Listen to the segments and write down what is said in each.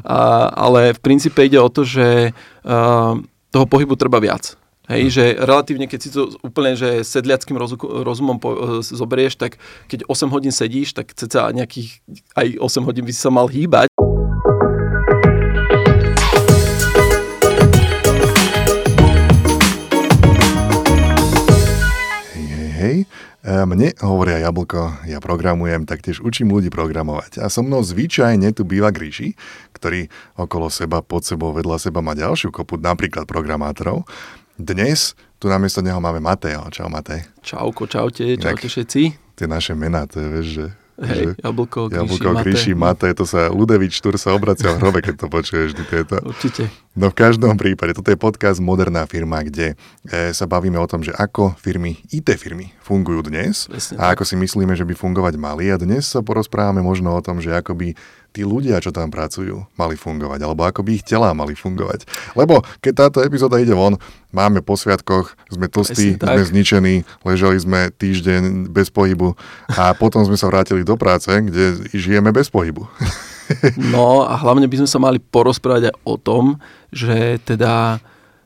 A, ale v princípe ide o to, že uh, toho pohybu treba viac. Hej, hm. že relatívne, keď si to úplne že sedliackým rozumom po, e, zoberieš, tak keď 8 hodín sedíš, tak ceca nejakých aj 8 hodín by si sa mal hýbať. Mne hovoria Jablko, ja programujem, taktiež učím ľudí programovať. A so mnou zvyčajne tu býva Gríši, ktorý okolo seba, pod sebou, vedľa seba má ďalšiu kopu, napríklad programátorov. Dnes tu namiesto neho máme Mateo. Čau Matej. Čauko, čaute, čaute všetci. Tie naše mená, to je, vieš, že Hej, jablko, jablko, gríši, mate. mate. to sa Ludevič Štúr sa obracia v hrobe, keď to počuješ vždy tieto. Určite. No v každom prípade, toto je podcast Moderná firma, kde e, sa bavíme o tom, že ako firmy, IT firmy fungujú dnes Presne, a ako si myslíme, že by fungovať mali a dnes sa porozprávame možno o tom, že ako by tí ľudia, čo tam pracujú, mali fungovať, alebo ako by ich telá mali fungovať. Lebo keď táto epizóda ide von, máme po sviatkoch, sme tlstí, sme zničení, ležali sme týždeň bez pohybu a potom sme sa vrátili do práce, kde žijeme bez pohybu. No a hlavne by sme sa mali porozprávať aj o tom, že teda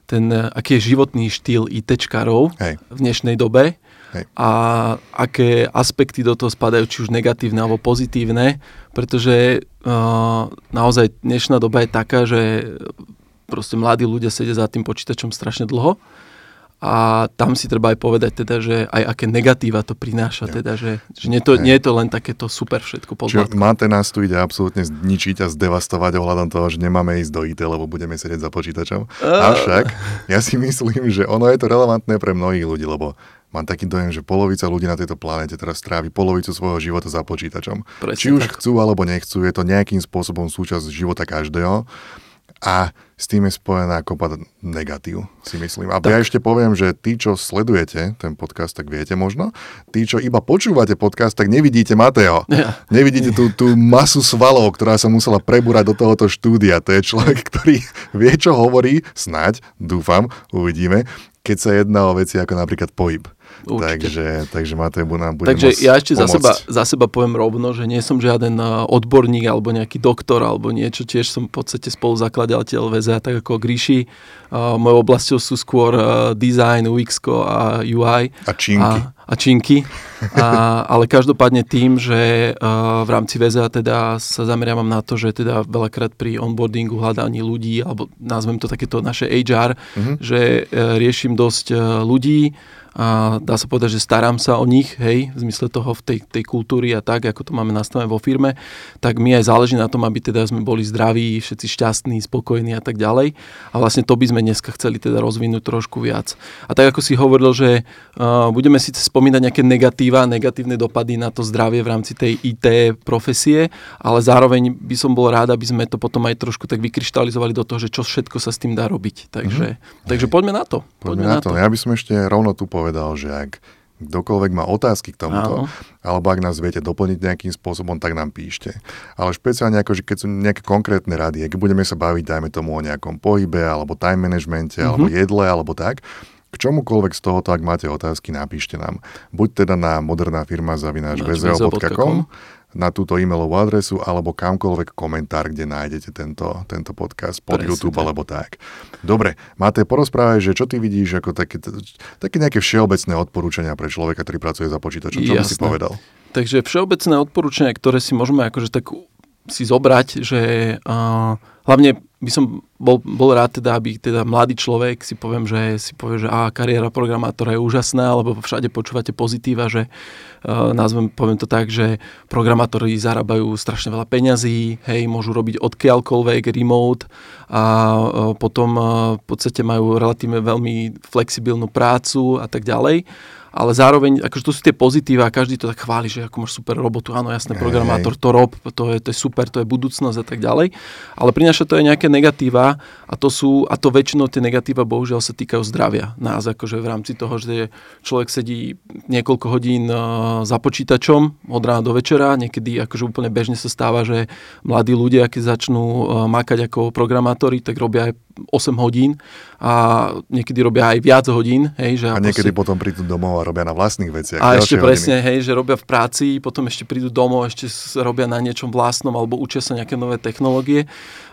ten, aký je životný štýl ITčkarov Hej. v dnešnej dobe Hej. a aké aspekty do toho spadajú, či už negatívne alebo pozitívne, pretože uh, naozaj dnešná doba je taká, že proste mladí ľudia sedia za tým počítačom strašne dlho a tam si treba aj povedať teda, že aj aké negatíva to prináša, ja. teda, že, že nie, to, nie je to len takéto super všetko Čiže máte nás tu ide absolútne zničiť a zdevastovať ohľadom toho, že nemáme ísť do IT, lebo budeme sedieť za počítačom. Uh. Avšak ja si myslím, že ono je to relevantné pre mnohých ľudí, lebo mám taký dojem, že polovica ľudí na tejto planete teraz strávi polovicu svojho života za počítačom. Presne Či už tak. chcú alebo nechcú, je to nejakým spôsobom súčasť života každého a s tým je spojená kopa negatív, si myslím. A tak. ja ešte poviem, že tí, čo sledujete ten podcast, tak viete možno. Tí, čo iba počúvate podcast, tak nevidíte Mateo. Ja. Nevidíte tú, tú masu svalov, ktorá sa musela prebúrať do tohoto štúdia. To je človek, ktorý vie, čo hovorí, snáď, dúfam, uvidíme, keď sa jedná o veci ako napríklad pohyb. Takže, takže Matej nám bude Takže ja ešte za seba, za seba poviem rovno, že nie som žiaden odborník alebo nejaký doktor alebo niečo, tiež som v podstate spoluzakladateľ VZA, tak ako Gríši. Uh, mojou oblasťou sú skôr uh, design, UX a UI. A činky. A, a činky. A, ale každopádne tým, že uh, v rámci VZA teda sa zameriavam na to, že teda veľakrát pri onboardingu, hľadaní ľudí, alebo nazvem to takéto naše HR, mm-hmm. že uh, riešim dosť uh, ľudí, a dá sa povedať, že starám sa o nich, hej, v zmysle toho v tej, tej kultúry a tak, ako to máme nastavené vo firme, tak mi aj záleží na tom, aby teda sme boli zdraví, všetci šťastní, spokojní a tak ďalej. A vlastne to by sme dneska chceli teda rozvinúť trošku viac. A tak ako si hovoril, že uh, budeme síce spomínať nejaké negatíva, negatívne dopady na to zdravie v rámci tej IT profesie, ale zároveň by som bol rád, aby sme to potom aj trošku tak vykryštalizovali do toho, že čo všetko sa s tým dá robiť. Takže, mm-hmm. takže poďme na to. Poďme, poďme na to. to. Ja by som ešte rovno tu povedal, povedal, že ak kdokoľvek má otázky k tomuto, Áno. alebo ak nás viete doplniť nejakým spôsobom, tak nám píšte. Ale špeciálne ako, že keď sú nejaké konkrétne rady, keď budeme sa baviť, dajme tomu o nejakom pohybe, alebo time managemente, mm-hmm. alebo jedle, alebo tak, k čomukoľvek z tohoto, ak máte otázky, napíšte nám. Buď teda na moderná firma zavináč na túto e-mailovú adresu alebo kamkoľvek komentár, kde nájdete tento, tento podcast pod Presne YouTube alebo tak. Dobre, máte porozprávať, že čo ty vidíš ako také, také nejaké všeobecné odporúčania pre človeka, ktorý pracuje za počítačom. Čo Jasné. by si povedal? Takže všeobecné odporúčania, ktoré si môžeme akože tak si zobrať, že uh, hlavne by som bol, bol rád teda, aby teda mladý človek si poviem, že si povie, že á, kariéra programátora je úžasná, alebo všade počúvate pozitíva, že uh, nazvem, poviem to tak, že programátori zarábajú strašne veľa peňazí, hej, môžu robiť odkiaľkoľvek, remote a uh, potom uh, v podstate majú relatívne veľmi flexibilnú prácu a tak ďalej ale zároveň, akože to sú tie pozitíva a každý to tak chváli, že ako máš super robotu, áno, jasné, programátor, to rob, to je, to je super, to je budúcnosť a tak ďalej, ale prináša to aj nejaké negatíva a to sú, a to väčšinou tie negatíva bohužiaľ sa týkajú zdravia. Nás, akože v rámci toho, že človek sedí niekoľko hodín uh, za počítačom od rána do večera, niekedy akože úplne bežne sa stáva, že mladí ľudia, keď začnú uh, makať ako programátori, tak robia aj 8 hodín a niekedy robia aj viac hodín. Hej, že a niekedy proste... potom prídu domov a robia na vlastných veciach. A ešte presne, hej, že robia v práci, potom ešte prídu domov, ešte robia na niečom vlastnom alebo učia sa nejaké nové technológie.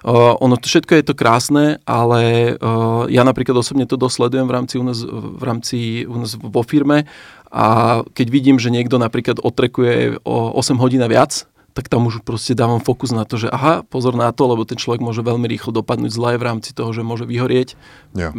Uh, ono to všetko je to krásne, ale uh, ja napríklad osobne to dosledujem v rámci u nás, v rámci u nás vo firme a keď vidím, že niekto napríklad otrekuje o 8 hodín a viac, tak tam už proste dávam fokus na to, že aha, pozor na to, lebo ten človek môže veľmi rýchlo dopadnúť zle v rámci toho, že môže vyhorieť ja.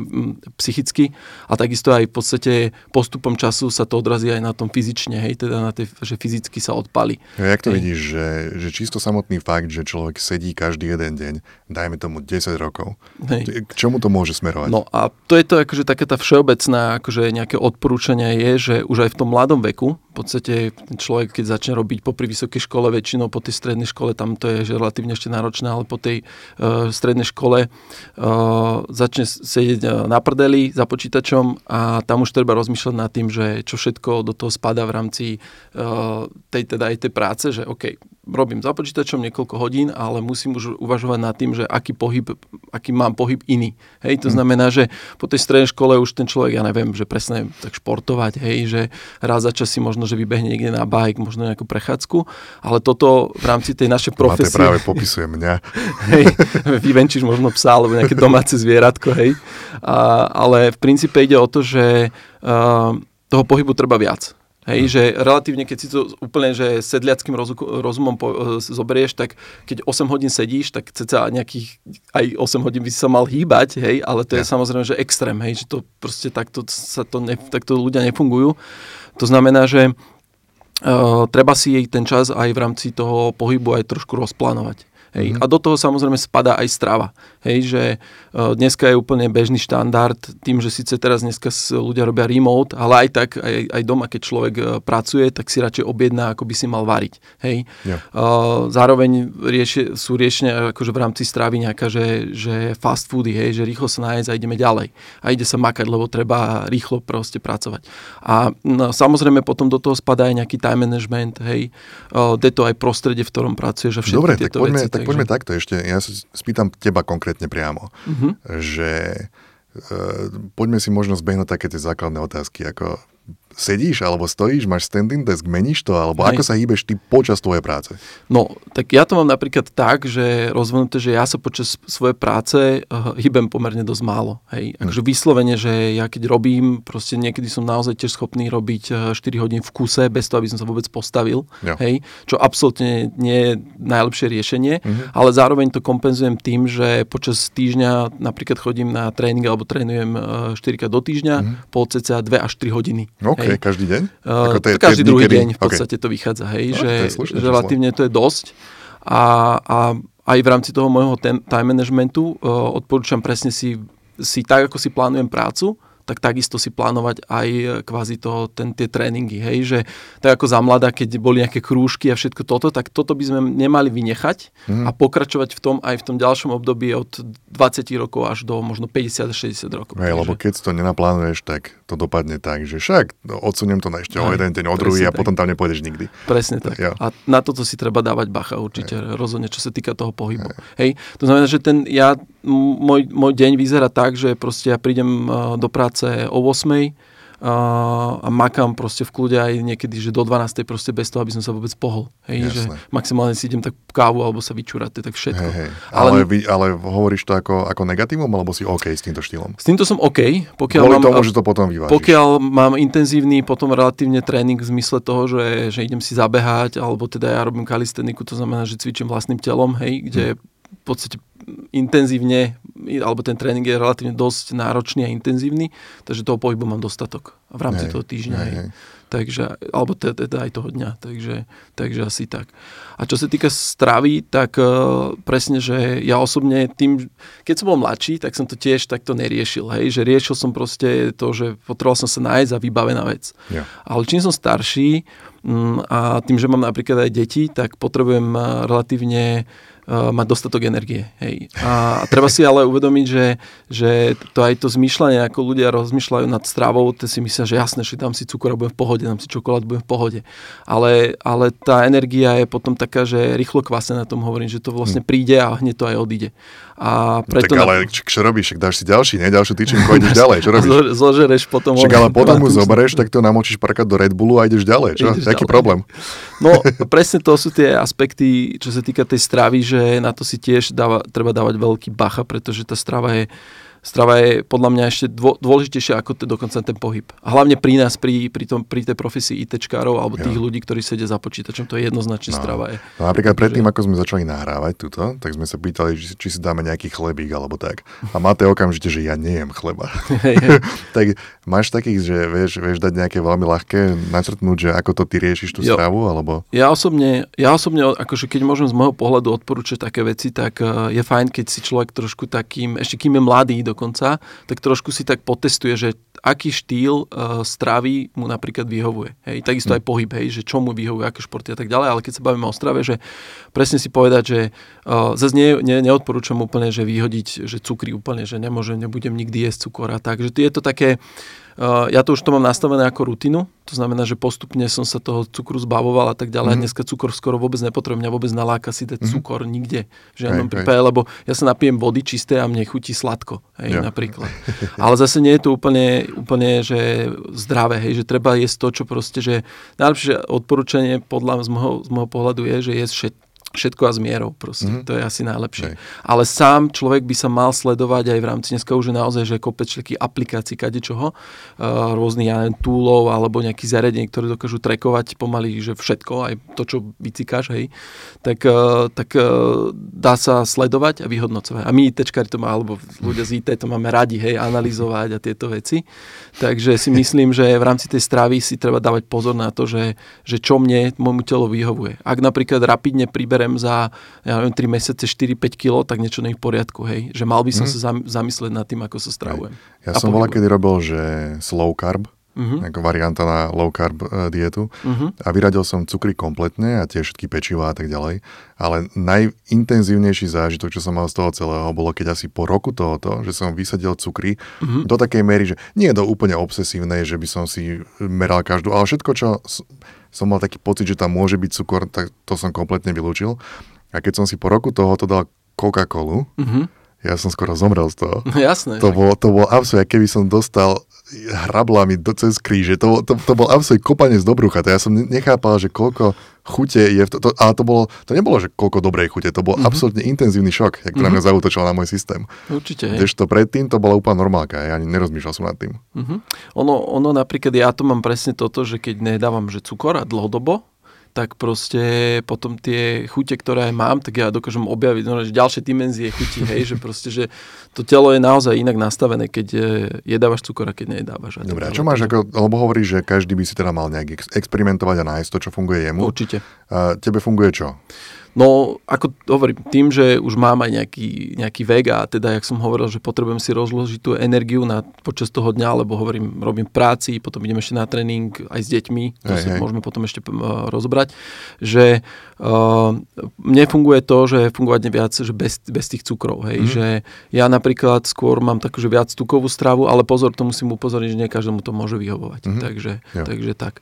psychicky a takisto aj v podstate postupom času sa to odrazí aj na tom fyzične, hej, teda na tej, že fyzicky sa odpali. Ja, jak to hej. vidíš, že, že čisto samotný fakt, že človek sedí každý jeden deň, dajme tomu 10 rokov, hej. k čomu to môže smerovať? No a to je to akože taká tá všeobecná akože nejaké odporúčania je, že už aj v tom mladom veku, v podstate človek, keď začne robiť popri vysokej škole väčšinou väčšinou po tej strednej škole, tam to je že relatívne ešte náročné, ale po tej uh, strednej škole uh, začne sedieť uh, na prdeli za počítačom a tam už treba rozmýšľať nad tým, že čo všetko do toho spada v rámci uh, tej, teda aj tej práce, že OK, robím za počítačom niekoľko hodín, ale musím už uvažovať nad tým, že aký pohyb, aký mám pohyb iný. Hej, to mm. znamená, že po tej strednej škole už ten človek, ja neviem, že presne tak športovať, hej, že raz za čas si možno, že vybehne niekde na bike, možno nejakú prechádzku, ale toto v rámci tej našej profesie... práve popisuje mňa. hej, vyvenčíš možno psa alebo nejaké domáce zvieratko, hej. A, ale v princípe ide o to, že uh, toho pohybu treba viac. Hej, hmm. že relatívne, keď si to úplne že sedliackým rozumom po, zoberieš, tak keď 8 hodín sedíš, tak ceca nejakých aj 8 hodín by si sa mal hýbať, hej, ale to ja. je samozrejme, že extrém, hej, že to proste takto, sa to ne, takto ľudia nefungujú. To znamená, že treba si jej ten čas aj v rámci toho pohybu aj trošku rozplánovať. Hej. Mm-hmm. A do toho samozrejme spadá aj strava. Hej, že uh, dneska je úplne bežný štandard, tým, že síce teraz dneska ľudia robia remote, ale aj tak, aj, aj doma, keď človek uh, pracuje, tak si radšej objedná, ako by si mal variť. Hej. Yeah. Zároveň riešie, sú riešenia akože v rámci stravy nejaká, že, že fast foody, hej, že rýchlo sa nájsť a ideme ďalej. A ide sa makať, lebo treba rýchlo proste pracovať. A no, samozrejme potom do toho spadá aj nejaký time management, hej, uh, to aj prostredie, v ktorom pracuješ a všetky Dobre, tieto tak poďme, veci. Tak takže... poďme takto ešte. Ja sa spýtam teba konkrétne priamo. Mm-hmm. Že e, poďme si možno zbehnúť také tie základné otázky, ako sedíš alebo stojíš, máš standing desk, meníš to, alebo Hej. ako sa hýbeš ty počas tvojej práce? No, tak ja to mám napríklad tak, že rozvinuté, že ja sa počas svojej práce uh, hýbem pomerne dosť málo. Hej. Hm. Akože vyslovene, že ja keď robím, proste niekedy som naozaj tiež schopný robiť 4 eh, hodín v kuse, bez toho, aby som sa vôbec postavil. Jo. Hej. Čo absolútne nie je najlepšie riešenie, uh-huh. ale zároveň to kompenzujem tým, že počas týždňa napríklad chodím na tréning alebo trénujem 4 krát do týždňa, uh-huh. po cca 2 až 3 hodiny. Okay. Hej. každý deň? Ako to je, každý druhý kedy... deň v podstate okay. to vychádza, hej, no, že, to slušné, že relatívne to je dosť. A, a aj v rámci toho môjho time managementu uh, odporúčam presne si, si tak, ako si plánujem prácu, tak takisto si plánovať aj e, kvázi to, ten, tie tréningy, hej, že tak ako za mladá, keď boli nejaké krúžky a všetko toto, tak toto by sme nemali vynechať mm. a pokračovať v tom aj v tom ďalšom období od 20 rokov až do možno 50-60 rokov. Hej, takže... lebo keď to nenaplánuješ, tak to dopadne tak, že však no, odsuniem to na ešte o jeden deň, o druhý a tak. potom tam nepôjdeš nikdy. Presne tak. tak ja. A na toto si treba dávať bacha určite, hej. rozhodne, čo sa týka toho pohybu. Hej. hej. To znamená, že ten, ja, môj, môj deň vyzerá tak, že proste ja prídem do práce práce o 8 a makám proste v kľude aj niekedy, že do 12. proste bez toho, aby som sa vôbec pohol. Hej, že maximálne si idem tak kávu alebo sa vyčúrať, to je tak všetko. Hej, hej. Ale, ale, vy, ale hovoríš to ako, ako negatívum, alebo si OK s týmto štýlom? S týmto som OK. Pokiaľ Kvôli mám, tomu, že to potom vyvážiš. Pokiaľ mám intenzívny potom relatívne tréning v zmysle toho, že, že idem si zabehať, alebo teda ja robím kalisteniku, to znamená, že cvičím vlastným telom, hej, kde hmm. v podstate intenzívne, alebo ten tréning je relatívne dosť náročný a intenzívny, takže toho pohybu mám dostatok v rámci hej, toho týždňa. Hej, hej. Takže, alebo teda, aj toho dňa, takže, takže asi tak. A čo sa týka stravy, tak uh, presne, že ja osobne tým, keď som bol mladší, tak som to tiež takto neriešil, hej, že riešil som proste to, že potreboval som sa nájsť a vybavená vec. Ja. Ale čím som starší, um, a tým, že mám napríklad aj deti, tak potrebujem uh, relatívne uh, mať dostatok energie. Hej. A, treba si ale uvedomiť, že, že to aj to zmýšľanie, ako ľudia rozmýšľajú nad stravou, to si myslia, že jasné, že tam si cukor a budem v pohode, dám si čokoládu, budem v pohode. Ale, ale tá energia je potom taká, že rýchlo kvasená, tom hovorím, že to vlastne hm. príde a hneď to aj odíde. A no preto no, tak ale na... čo robíš? Však dáš si ďalší, ne? Ďalšiu tyčinku a ideš ďalej. Čo robíš? Zložereš potom... Však ale potom mu zoberieš, tak to namočíš parkať do Red Bullu a ideš ďalej. Čo? Ideš Jaký ďalej. problém? No, presne to sú tie aspekty, čo sa týka tej stravy, že na to si tiež dáva, treba dávať veľký bacha, pretože tá strava je strava je podľa mňa ešte dôležitejšia ako te, dokonca ten pohyb. A hlavne pri nás, pri, pri, tom, pri tej profesii ITčkárov alebo tých jo. ľudí, ktorí sedia za počítačom, to je jednoznačne no. strava. Je. No napríklad predtým, ako sme začali nahrávať túto, tak sme sa pýtali, či, či si dáme nejaký chlebík alebo tak. A máte okamžite, že ja nejem chleba. tak máš takých, že vieš, vieš dať nejaké veľmi ľahké, načrtnúť, že ako to ty riešiš tú jo. stravu? Alebo... Ja osobne, ja osobne, akože keď môžem z môjho pohľadu odporúčať také veci, tak uh, je fajn, keď si človek trošku takým, ešte kým je mladý, do dokonca, tak trošku si tak potestuje, že aký štýl uh, stravy mu napríklad vyhovuje. Hej, takisto hm. aj pohyb, hej, že čo mu vyhovuje, aké športy a tak ďalej, ale keď sa bavíme o strave, že presne si povedať, že uh, zase nie, nie, neodporúčam úplne, že vyhodiť, že cukry úplne, že nemôžem, nebudem nikdy jesť cukor a tak, že je to také, uh, ja to už to mám nastavené ako rutinu, to znamená, že postupne som sa toho cukru zbavoval a tak ďalej. Mm. Dneska cukor skoro vôbec nepotrebujem, mňa vôbec naláka si dať mm. cukor nikde v žiadnom prípade, lebo ja sa napijem vody čisté a mne chutí sladko, hej, ja. napríklad. Ale zase nie je to úplne, úplne že zdravé, hej, že treba jesť to, čo proste, že najlepšie odporúčanie podľa z môjho, z môjho pohľadu je, že jesť všetko a s mierou proste. Mm-hmm. To je asi najlepšie. Okay. Ale sám človek by sa mal sledovať aj v rámci dneska už je naozaj, že kopec všetkých aplikácií kadečoho, uh, rôznych ja neviem, túlov alebo nejakých zariadení, ktoré dokážu trekovať pomaly, že všetko, aj to, čo vycikáš, hej, tak, uh, tak uh, dá sa sledovať a vyhodnocovať. A my ITčkári to má, alebo ľudia z IT to máme radi, hej, analyzovať a tieto veci. Takže si myslím, že v rámci tej stravy si treba dávať pozor na to, že, že čo mne, môjmu telo vyhovuje. Ak napríklad rapidne príberem berem za, ja neviem, 3 mesiace 4-5 kg, tak niečo nie je v poriadku, hej. Že mal by som mm. sa zamyslieť nad tým, ako sa stravujem. Ja som bola, kedy robil, že slow carb, uh-huh. ako varianta na low carb uh, dietu uh-huh. a vyradil som cukry kompletne a tie všetky pečivá a tak ďalej. Ale najintenzívnejší zážitok, čo som mal z toho celého, bolo keď asi po roku tohoto, že som vysadil cukry uh-huh. do takej miery, že nie je to úplne obsesívnej, že by som si meral každú, ale všetko, čo som mal taký pocit, že tam môže byť cukor, tak to som kompletne vylúčil. A keď som si po roku tohoto dal Coca-Colu, mm-hmm. Ja som skoro zomrel z toho. No, jasné. To bolo, to bolo absolútne, keby som dostal hrablami do, cez kríže. To, to, to bol absolútne kopanie z dobrucha. To ja som nechápal, že koľko chute je v to, to, ale to, bolo, to nebolo, že koľko dobrej chute, to bol mm-hmm. absolútne intenzívny šok, jak to mm-hmm. mňa mhm. zautočil na môj systém. Určite. Hej. to predtým to bola úplná normálka, ja ani nerozmýšľal som nad tým. Mm-hmm. Ono, ono napríklad, ja to mám presne toto, že keď nedávam že cukor a dlhodobo, tak proste potom tie chute, ktoré aj mám, tak ja dokážem objaviť no, že ďalšie dimenzie chutí, hej, že proste, že to telo je naozaj inak nastavené, keď je, jedávaš cukor a keď nejedávaš. Dobre, a čo máš, ako, lebo hovoríš, že každý by si teda mal nejak experimentovať a nájsť to, čo funguje jemu. Určite. A tebe funguje čo? No, ako hovorím, tým, že už mám aj nejaký, nejaký vek a teda, jak som hovoril, že potrebujem si rozložiť tú energiu na, počas toho dňa, lebo hovorím, robím práci, potom idem ešte na tréning aj s deťmi, to hej, si hej. môžeme potom ešte uh, rozobrať, že uh, mne funguje to, že fungovať viac že bez, bez tých cukrov, hej, mm. že ja napríklad skôr mám takú, že viac tukovú stravu, ale pozor, to musím upozorniť, že nie každému to môže vyhovovať, mm. takže, takže tak.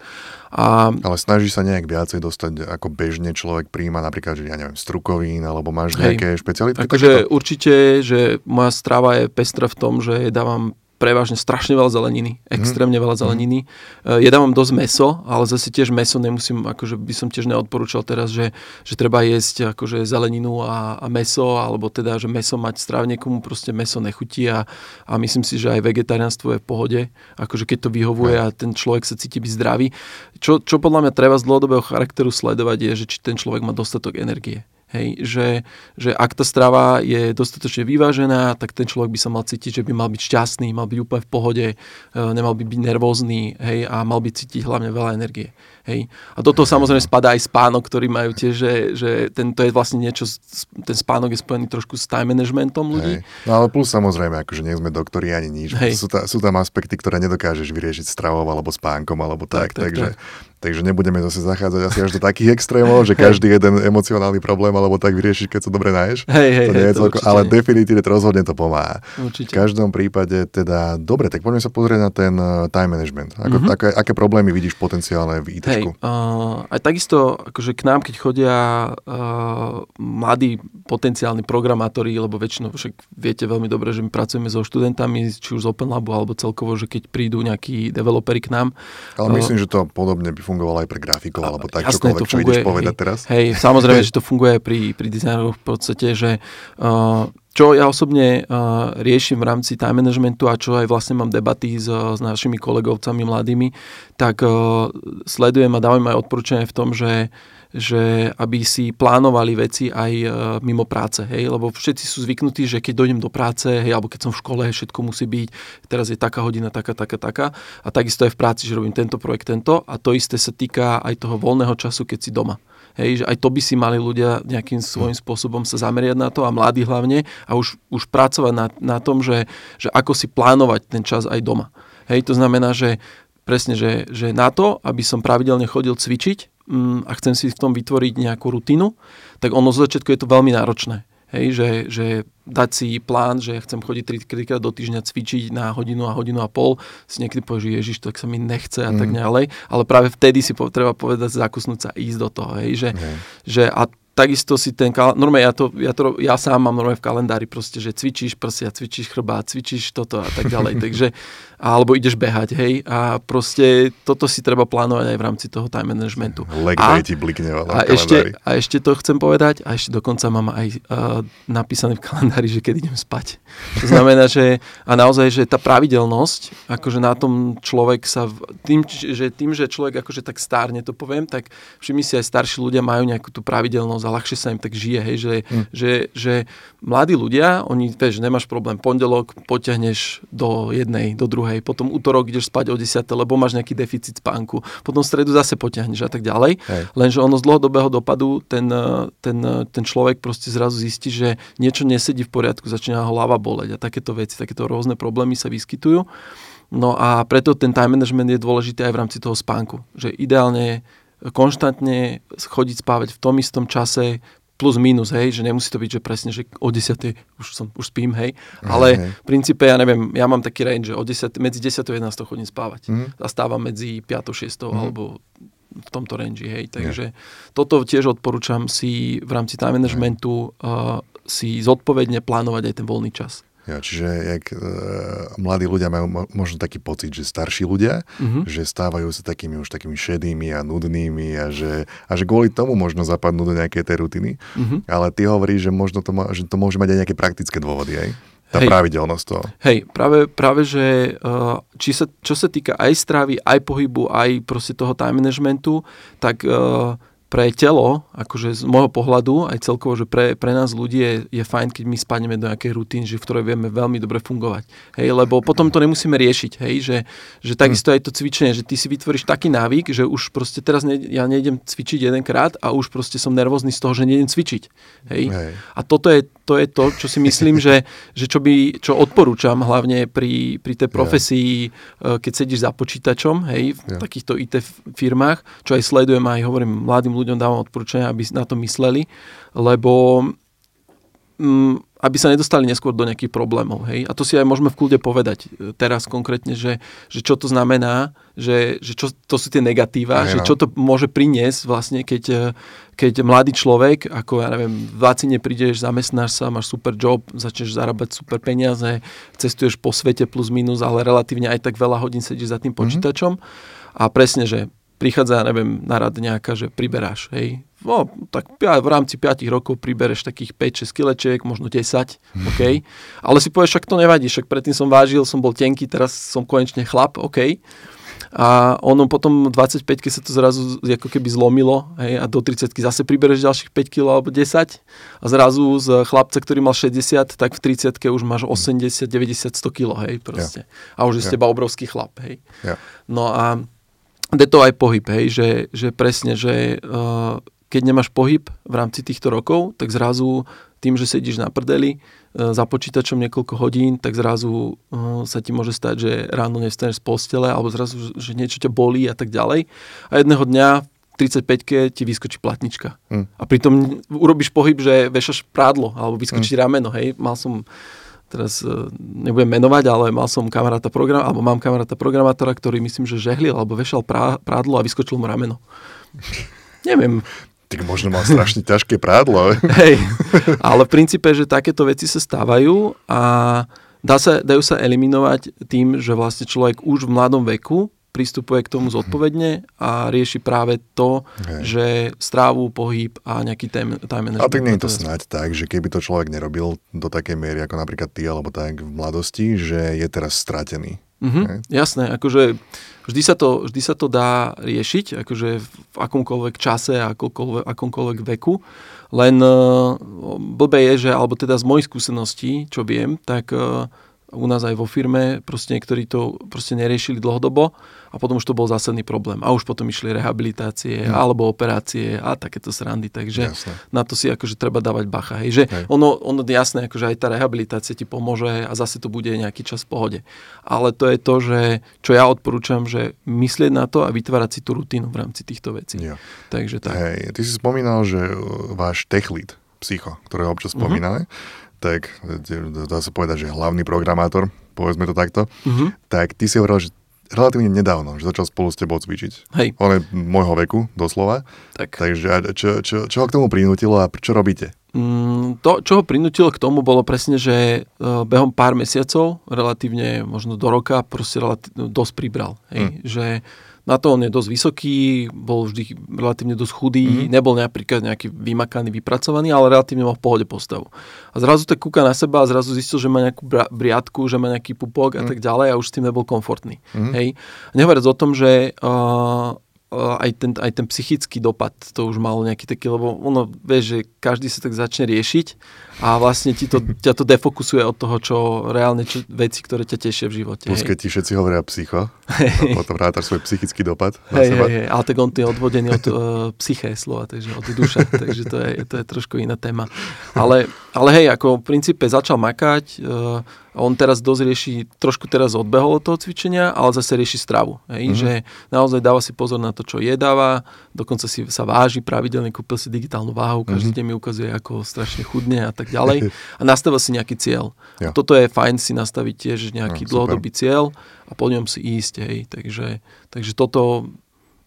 A... Ale snaží sa nejak viacej dostať, ako bežne človek príjma napríklad, že ja neviem, strukovín, alebo máš nejaké Hej. špeciality? Takže určite, že moja strava je pestra v tom, že dávam prevažne strašne veľa zeleniny, mhm. extrémne veľa mhm. zeleniny. Mm. Jedávam dosť meso, ale zase tiež meso nemusím, akože by som tiež neodporúčal teraz, že, že treba jesť akože zeleninu a, a meso, alebo teda, že meso mať stráv niekomu proste meso nechutí a, a myslím si, že aj vegetariánstvo je v pohode, akože keď to vyhovuje a ten človek sa cíti byť zdravý. Čo, čo podľa mňa treba z dlhodobého charakteru sledovať je, že či ten človek má dostatok energie. Hej, že, že ak tá strava je dostatočne vyvážená, tak ten človek by sa mal cítiť, že by mal byť šťastný, mal byť úplne v pohode, e, nemal by byť nervózny hej, a mal by cítiť hlavne veľa energie. Hej. A do toho samozrejme spadá aj spánok, ktorý majú tiež, že, že ten, to je vlastne niečo, ten spánok je spojený trošku s time managementom ľudí. Hej. No ale plus samozrejme, akože nie sme doktori ani nič. Hej. Sú, ta, sú tam aspekty, ktoré nedokážeš vyriešiť stravou alebo spánkom alebo tak, tak, tak takže tak Takže nebudeme zase zachádzať asi až do takých extrémov, že každý jeden emocionálny problém alebo tak vyriešiš, keď sa dobre náješ. Hej, hej, to nie je to celko, ale definitívne to rozhodne to pomáha. Určite. V každom prípade teda, dobre, tak poďme sa pozrieť na ten uh, time management. Ako, Mhm. aké, aké problémy vidíš potenciálne v IT? Hej, uh, aj takisto, akože k nám, keď chodia uh, mladí potenciálni programátori, lebo väčšinou však viete veľmi dobre, že my pracujeme so študentami, či už z Open Labu, alebo celkovo, že keď prídu nejakí developeri k nám. Ale Uh, myslím, že to podobne by fungovalo aj pre grafikov, alebo tak Jasné, čokoľvek, to čo funguje, ideš povedať hej, teraz. Hej, samozrejme, že to funguje pri, pri dizajneroch v podstate, že uh, čo ja osobne uh, riešim v rámci time managementu a čo aj vlastne mám debaty s, s našimi kolegovcami mladými, tak uh, sledujem a dávam aj odporúčanie v tom, že že aby si plánovali veci aj uh, mimo práce, hej, lebo všetci sú zvyknutí, že keď dojdem do práce, hej, alebo keď som v škole, všetko musí byť, teraz je taká hodina, taká, taká, taká a takisto aj v práci, že robím tento projekt, tento a to isté sa týka aj toho voľného času, keď si doma. Hej, že aj to by si mali ľudia nejakým svojím spôsobom sa zameriať na to a mladí hlavne a už, už pracovať na, na tom, že, že ako si plánovať ten čas aj doma. Hej, to znamená, že presne, že, že na to, aby som pravidelne chodil cvičiť mm, a chcem si v tom vytvoriť nejakú rutinu, tak ono z začiatku je to veľmi náročné. Hej, že, že dať si plán, že chcem chodiť 3 krát do týždňa cvičiť na hodinu a hodinu a pol, si niekedy povieš, že ježiš, tak sa mi nechce a mm. tak ďalej, ale práve vtedy si po, treba povedať, zakusnúť sa ísť do toho. Hej, že, Hej. že a takisto si ten kalendár, normálne ja, to, ja, to, ja sám mám normálne v kalendári proste, že cvičíš prsia, cvičíš chrbát, cvičíš toto a tak ďalej, takže, alebo ideš behať, hej, a proste toto si treba plánovať aj v rámci toho time managementu. Leg A- day ti blikne A ešte, a ešte to chcem povedať, a ešte dokonca mám aj uh, napísané v kalendári, že keď idem spať. To znamená, že a naozaj, že tá pravidelnosť, akože na tom človek sa, v, tým, že tým, že človek akože tak stárne to poviem, tak všimni si aj starší ľudia majú nejakú tú pravidelnosť a ľahšie sa im tak žije, hej, že, Hm. že, že mladí ľudia, oni, vieš, nemáš problém, pondelok potiahneš do jednej, do druhej, potom útorok ideš spať o 10, lebo máš nejaký deficit spánku, potom stredu zase potiahneš a tak ďalej. Hej. Lenže ono z dlhodobého dopadu ten, eh, ten, eh, ten človek proste zrazu zistí, že niečo nesedí v poriadku, začína ho hlava boleť a takéto veci, takéto rôzne problémy sa vyskytujú. No a preto ten time management je dôležitý aj v rámci toho spánku. Že ideálne konštantne chodiť spávať v tom istom čase, plus minus, hej, že nemusí to byť, že presne, že o 10. už, som, už spím, hej, ale hej. v princípe, ja neviem, ja mám taký range, že o 10, medzi 10 a 11 chodím spávať Mhm. a stávam medzi 5 a 6 alebo v tomto range, hej, takže toto tiež odporúčam si v rámci time managementu uh, si zodpovedne plánovať aj ten voľný čas. Ja, čiže jak e, mladí ľudia majú mo- možno taký pocit, že starší ľudia, Mhm. že stávajú sa takými už takými šedými a nudnými a že, a že kvôli tomu možno zapadnú do nejakej tej rutiny. Mhm. Ale ty hovoríš, že možno to, má, že to môže mať aj nejaké praktické dôvody, hej? Tá Hej. pravidelnosť toho. Hej, práve, práve že uh, či sa, čo sa týka aj stravy, aj pohybu, aj proste toho time managementu, tak uh, pre telo, akože z môjho pohľadu, aj celkovo, že pre, pre nás ľudí je, je fajn, keď my spadneme do nejakej rutiny, že v ktorej vieme veľmi dobre fungovať. Hej, lebo potom to nemusíme riešiť, hej, že, že takisto aj to cvičenie, že ty si vytvoríš taký návyk, že už proste teraz ne, ja nejdem cvičiť jedenkrát a už proste som nervózny z toho, že nejdem cvičiť. Hej. Hej. A toto je, to je to, čo si myslím, že, že čo, by, čo odporúčam hlavne pri, pri tej profesii, yeah. keď sedíš za počítačom, hej, v Ja. takýchto IT firmách, čo aj sledujem aj hovorím mladým ľuďom, dávam odporúčania, aby na to mysleli, lebo mm, aby sa nedostali neskôr do nejakých problémov. Hej? A to si aj môžeme v kľude povedať e, teraz konkrétne, že, že čo to znamená, že, že čo, to sú tie negatíva, Hej, že no. čo to môže priniesť vlastne, keď, e, keď mladý človek, ako ja neviem, v Lacine prídeš, zamestnáš sa, máš super job, začneš zarábať super peniaze, cestuješ po svete plus minus, ale relatívne aj tak veľa hodín sedíš za tým počítačom a presne, že prichádza, neviem, na rad nejaká, že priberáš, hej. No, tak v rámci 5 rokov pribereš takých 5-6 kilečiek, možno 10, OK. Ale si povieš, však to nevadí, však predtým som vážil, som bol tenký, teraz som konečne chlap, OK. A ono potom v 25 keď sa to zrazu ako keby zlomilo hej, a do 30 zase pribereš ďalších 5 kg alebo 10 a zrazu z chlapca, ktorý mal 60, tak v 30 už máš 80, 90, 100 kg, hej, proste. A už je z Ja. teba obrovský chlap, hej. Ja. No a je to aj pohyb, hej, že, že presne, že uh, keď nemáš pohyb v rámci týchto rokov, tak zrazu tým, že sedíš na prdeli e, za počítačom niekoľko hodín, tak zrazu e, sa ti môže stať, že ráno nestaneš z postele alebo zrazu, že niečo ťa bolí a tak ďalej. A jedného dňa 35-ke ti vyskočí platnička. Hmm. A pritom urobíš pohyb, že vešaš prádlo alebo vyskočí hmm. rameno. Hej, mal som teraz uh, nebudem menovať, ale mal som kamaráta program, alebo mám kamaráta programátora, ktorý myslím, že žehlil alebo vešal prá, prádlo a vyskočilo mu rameno. Neviem. Tak možno mal strašne ťažké prádlo. Hej, ale v princípe, že takéto veci sa stávajú a dá sa, dajú sa eliminovať tým, že vlastne človek už v mladom veku pristupuje k tomu zodpovedne a rieši práve to, Hej. že strávu, pohyb a nejaký time, time management. A tak nie je to snáď tak, že keby to človek nerobil do takej miery ako napríklad ty alebo tak v mladosti, že je teraz stratený. Mm-hmm, jasné, akože vždy sa, to, vždy sa to dá riešiť, akože v akomkoľvek čase a akomkoľvek, akomkoľvek veku, len uh, blbé je, že, alebo teda z mojich skúseností, čo viem, tak uh, u nás aj vo firme, proste niektorí to proste neriešili dlhodobo a potom už to bol zásadný problém. A už potom išli rehabilitácie hmm. alebo operácie a takéto srandy, takže jasné. na to si akože treba dávať bacha. Hej. Že hej. Ono, ono jasné, akože aj tá rehabilitácia ti pomôže a zase to bude nejaký čas v pohode. Ale to je to, že čo ja odporúčam, že myslieť na to a vytvárať si tú rutinu v rámci týchto vecí. Jo. Takže tak. Hej, ty si spomínal, že váš tech lead, psycho, ktorého občas mhm. spomíname, uh-huh tak dá sa povedať, že hlavný programátor, povedzme to takto, uh-huh. tak ty si hovoril, že relatívne nedávno, že začal spolu s tebou cvičiť. Hej. On je môjho veku, doslova. Tak. Takže čo, čo, čo ho k tomu prinútilo a čo robíte? Mm, to, čo ho prinútilo k tomu, bolo presne, že uh, behom pár mesiacov, relatívne možno do roka, proste relatívne, dosť pribral. Hej? Mm. Že na to on je dosť vysoký, bol vždy relatívne dosť chudý, mm-hmm. nebol napríklad nejaký vymakaný, vypracovaný, ale relatívne mal v pohode postavu. A zrazu tak kúka na seba a zrazu zistil, že má nejakú briadku, že má nejaký pupok a mm. tak ďalej a už s tým nebol komfortný. Mm-hmm. Hej. Nehovoriac o tom, že uh, aj ten, aj ten psychický dopad to už malo nejaký taký, lebo ono, vieš, že každý sa tak začne riešiť a vlastne ti to, ťa to defokusuje od toho, čo reálne čo, veci, ktoré ťa tešia v živote. Plus, keď ti všetci hovoria psycho, a potom rátaš svoj psychický dopad na hej, seba. Hej, hej, ale tak on je odvodený od uh, psyché slova, takže od duša, takže to je, to je trošku iná téma. Ale, ale hej, ako v princípe začal makať, uh, on teraz dosť rieši, trošku teraz odbehol od toho cvičenia, ale zase rieši stravu. Hej? Mm-hmm. Že naozaj dáva si pozor na to, čo jedáva, dokonca si sa váži pravidelne, kúpil si digitálnu váhu, každý mm-hmm. deň mi ukazuje, ako strašne chudne a tak ďalej. A nastavil si nejaký cieľ. Ja. A toto je fajn si nastaviť tiež nejaký no, dlhodobý cieľ a po ňom si ísť. Hej? Takže, takže toto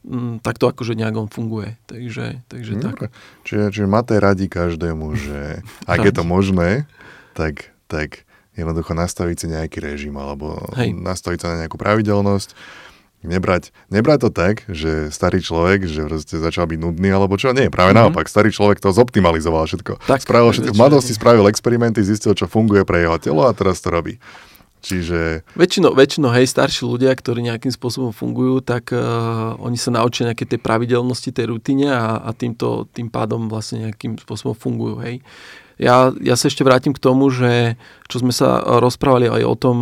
mm, takto akože nejak on funguje. Takže, takže mm, tak. Čiže, čiže máte radi každému, že ak je to možné, tak, tak jednoducho nastaviť si nejaký režim alebo Hej. nastaviť sa na nejakú pravidelnosť. Nebrať, nebrať to tak, že starý človek, že proste začal byť nudný, alebo čo? Nie, práve mm-hmm. naopak. Starý človek to zoptimalizoval všetko. Tak, spravil všetko. V mladosti spravil experimenty, zistil, čo funguje pre jeho telo a teraz to robí. Čiže... Väčšinou, väčšinou, hej, starší ľudia, ktorí nejakým spôsobom fungujú, tak uh, oni sa naučia nejaké tej pravidelnosti, tej rutine a, a týmto, tým pádom vlastne nejakým spôsobom fungujú, hej. Ja, ja sa ešte vrátim k tomu, že čo sme sa rozprávali aj o tom,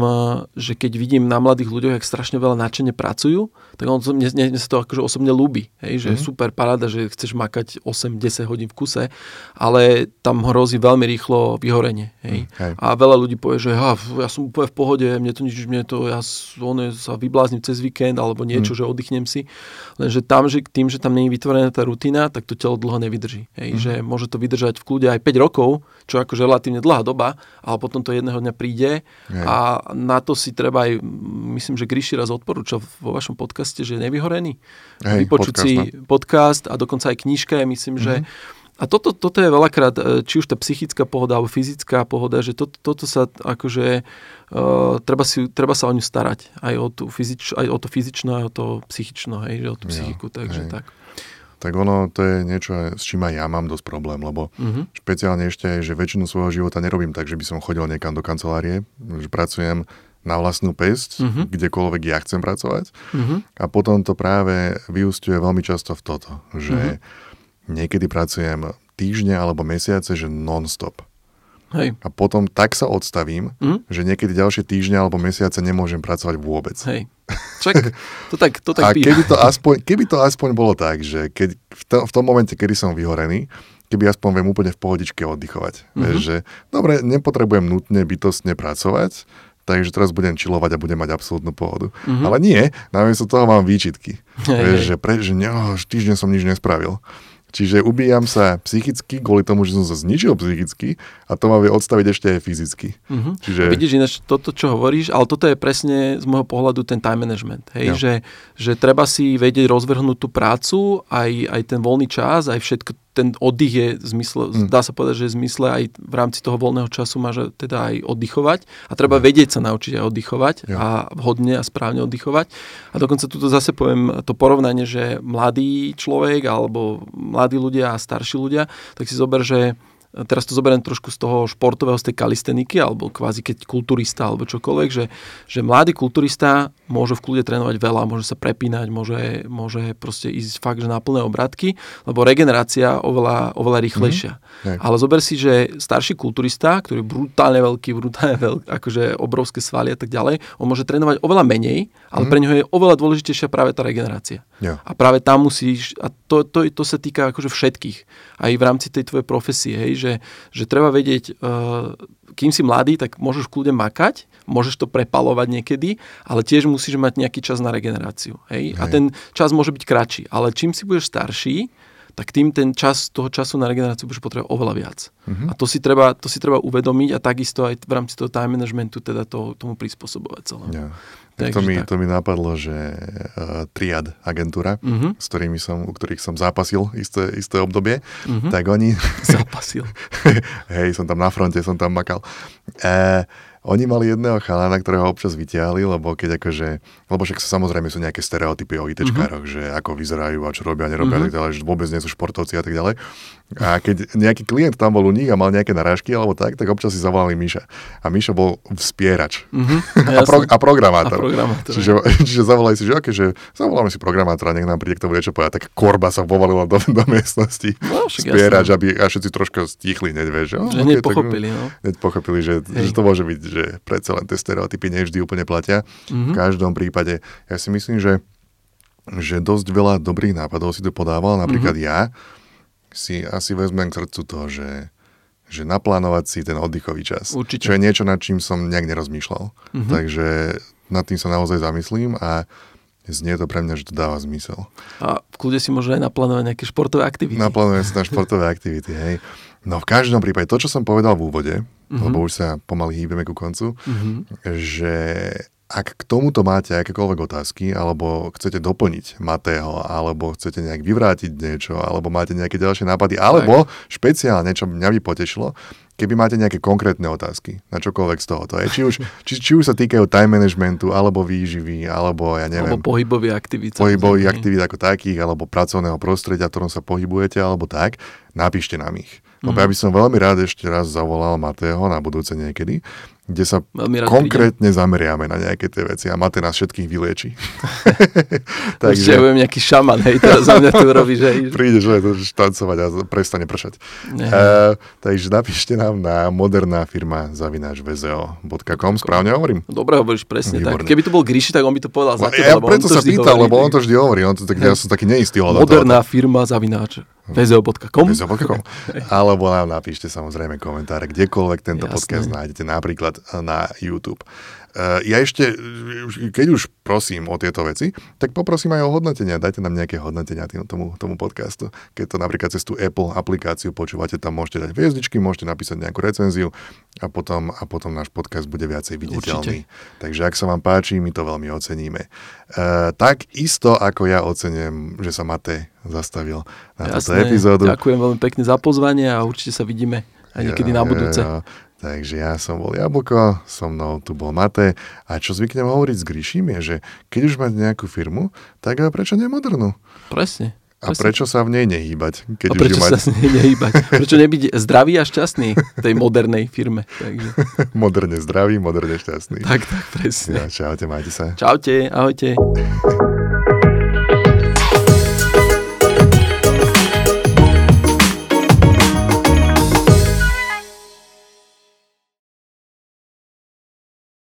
že keď vidím na mladých ľuďoch, jak strašne veľa načene pracujú, tak on, mne, mne, sa to akože osobne ľúbi. Hej, že mm-hmm. super paráda, že chceš makať 8-10 hodín v kuse, ale tam hrozí veľmi rýchlo vyhorenie. Hej. Mm, A veľa ľudí povie, že ja, ja som úplne v pohode, mne to nič, mne to, ja on sa vyblázním cez víkend alebo niečo, mm. že oddychnem si. Lenže tam, že tým, že tam nie je vytvorená tá rutina, tak to telo dlho nevydrží. Hej. Mm. Že môže to vydržať v kľude aj 5 rokov, čo je akože relatívne dlhá doba, ale potom to jedného dňa príde Hej. a na to si treba aj, myslím, že Gríši raz odporúčal vo vašom podcaste, že je nevyhorený. Hej, Vypočuť podcast, si no. podcast a dokonca aj knižka je, myslím, mm-hmm. že mhm. a toto, toto je veľakrát, e, či už tá psychická pohoda alebo fyzická pohoda, že to, toto sa akože uh, treba, si, treba sa o ňu starať. Aj o, tú fyzič, aj o to fyzično, aj o to psychično, hej, že o tú psychiku, ja, takže hej. tak tak ono to je niečo, s čím aj ja mám dosť problém, lebo uh-huh. špeciálne ešte aj, že väčšinu svojho života nerobím tak, že by som chodil niekam do kancelárie, že pracujem na vlastnú pesť, uh-huh. kdekoľvek ja chcem pracovať. Uh-huh. A potom to práve vyústiuje veľmi často v toto, že uh-huh. niekedy pracujem týždne alebo mesiace, že non-stop. Hej. A potom tak sa odstavím, Mhm. že niekedy ďalšie týždne alebo mesiace nemôžem pracovať vôbec. Hej. Čak, to tak, to tak A býva. keby to, aspoň, keby to aspoň bolo tak, že keď v, to, v tom momente, kedy som vyhorený, keby aspoň viem úplne v pohodičke oddychovať. Mhm. Mm-hmm. Že dobre, nepotrebujem nutne bytostne pracovať, takže teraz budem čilovať a budem mať absolútnu pohodu. Mhm. Mm-hmm. Ale nie, namiesto toho mám výčitky. Hej, Vieš, hej. že, pre, že ne, oh, týždeň som nič nespravil. Čiže ubíjam sa psychicky kvôli tomu, že som sa zničil psychicky a to ma vie odstaviť ešte aj fyzicky. Mhm. Čiže Vidíš ináč toto, čo hovoríš, ale toto je presne z môjho pohľadu ten time management. Hej? Jo. Že, že treba si vedieť rozvrhnúť tú prácu, aj, aj ten voľný čas, aj všetko, ten oddych je zmysle, Mm. dá sa povedať, že je zmysle aj v rámci toho voľného času máš teda aj oddychovať a treba vedieť sa naučiť aj oddychovať Jo. a vhodne a správne oddychovať. A dokonca tuto zase poviem to porovnanie, že mladý človek alebo mladí ľudia a starší ľudia, tak si zober, že teraz to zoberiem trošku z toho športového, z tej kalisteniky, alebo kvázi keď kulturista, alebo čokoľvek, že, že mladý kulturista môže v kľude trénovať veľa, môže sa prepínať, môže, môže proste ísť fakt, že na plné obratky, lebo regenerácia oveľa, oveľa rýchlejšia. hej. Ale zober si, že starší kulturista, ktorý je brutálne veľký, brutálne veľký, akože obrovské svaly a tak ďalej, on môže trénovať oveľa menej, ale pre neho je oveľa dôležitejšia práve tá regenerácia. Jo. A práve tam musíš, a to, to, to sa týka akože všetkých, aj v rámci tej tvojej profesie, hej, že, že treba vedieť, uh, kým si mladý, tak môžeš kľudne makať, môžeš to prepalovať niekedy, ale tiež musíš mať nejaký čas na regeneráciu. Hej? A Hej. ten čas môže byť kratší, ale čím si budeš starší, tak tým ten čas toho času na regeneráciu budeš potrebovať oveľa viac. Mhm. A to si, treba, to si treba uvedomiť a takisto aj v rámci toho time managementu teda to, tomu prispôsobovať celé. Ja. Takže to, mi, tak. to mi napadlo, že uh, Triad agentúra, Mhm. s ktorými som, u ktorých som zápasil isté, isté obdobie, Mhm. tak oni, Zapasil. hej, som tam na fronte, som tam makal. E, oni mali jedného chalana, ktorého občas vyťahli, lebo keď akože, lebo však samozrejme sú nejaké stereotypy o ITčkároch, mm-hmm. že ako vyzerajú a čo robia, nerobia mm-hmm. tak ďalej, že vôbec nie sú športovci a tak ďalej. A keď nejaký klient tam bol u nich a mal nejaké narážky alebo tak, tak občas si zavolali Miša. A Mišo bol vspierač. Mhm. A, pro, a programátor. A programátor. Čiže, čiže zavolali si, že, okay, že zavoláme si programátora, nech nám príde k tomu niečo povedať. Tak korba sa povalila do, do miestnosti. No, však Spierač, jasné. aby a všetci troška stichli, vieš. Že, oh, Že okay, hneď tak- no. Hneď pochopili, že, Hej. že to môže byť, že predsa len tie stereotypy nevždy úplne platia. Mhm. V každom prípade, ja si myslím, že, že dosť veľa dobrých nápadov si tu podával. Napríklad Mhm. ja si asi vezmem k srdcu to, že, že naplánovať si ten oddychový čas. Určite. Čo je niečo, nad čím som nejak nerozmýšľal. Mhm. Takže nad tým sa naozaj zamyslím a znie to pre mňa, že to dáva zmysel. A v kľude si môže aj naplánovať nejaké športové aktivity. Naplánujem si na športové aktivity, hej. No v každom prípade, to, čo som povedal v úvode, Mhm. lebo už sa pomaly hýbeme ku koncu, Mhm. že ak k tomuto máte akékoľvek otázky, alebo chcete doplniť Matého, alebo chcete nejak vyvrátiť niečo, alebo máte nejaké ďalšie nápady, alebo špeciálne, čo mňa by potešilo, keby máte nejaké konkrétne otázky na čokoľvek z tohoto. Či už, či, či už sa týkajú time managementu, alebo výživy, alebo ja neviem, Alebo pohybový aktivít. pohybových aktivít ako takých, alebo pracovného prostredia, v ktorom sa pohybujete, alebo tak, napíšte nám ich. Lebo ja by som veľmi rád ešte raz zavolal Matého na budúce niekedy, kde sa konkrétne zameriame na nejaké tie veci a Matej nás všetkých vylieči. Takže... Určite Takže budem nejaký šaman, hej, teraz za mňa tu robíš, hej. príde, že to tancovať a prestane pršať. Uh, takže napíšte nám na moderná firma zavináč vzeo.com, správne hovorím? Dobre hovoríš, presne Výborne. tak. Keby to bol Gríši, tak on by to povedal za teba, Ja lebo on preto to sa pýtal, lebo on to vždy hovorí, on to tak, ja som taký neistý Moderná firma zavináč vzeo.com Vysopokom. Alebo nám napíšte samozrejme komentáre, kdekoľvek tento Jasné. podcast nájdete, napríklad na YouTube. Uh, ja ešte, uh, keď už prosím o tieto veci, tak poprosím aj o hodnotenia. Dajte nám nejaké hodnotenia tým, tomu, tomu podcastu. Keď to napríklad cez tú Apple aplikáciu počúvate, tam môžete dať hviezdičky, môžete napísať nejakú recenziu a potom, a potom náš podcast bude viacej viditeľný. Takže ak sa vám páči, my to veľmi oceníme. Uh, tak isto ako ja ocením, že sa Mate zastavil na túto Jasné, epizódu. ďakujem veľmi pekne za pozvanie a určite sa vidíme aj niekedy Jo, na budúce. jo, jo. Takže ja som bol Jablko, so mnou tu bol Mate. A čo zvyknem hovoriť s Gríšim je, že keď už máte nejakú firmu, tak prečo nie modernú? Presne. A presne. prečo sa v nej nehýbať? Keď a už prečo ju sa s nej nehýbať? Prečo nebyť zdravý a šťastný v tej modernej firme? Takže, moderne zdravý, moderne šťastný. tak, tak, presne. Ja, čaute, majte sa. Čaute, ahojte.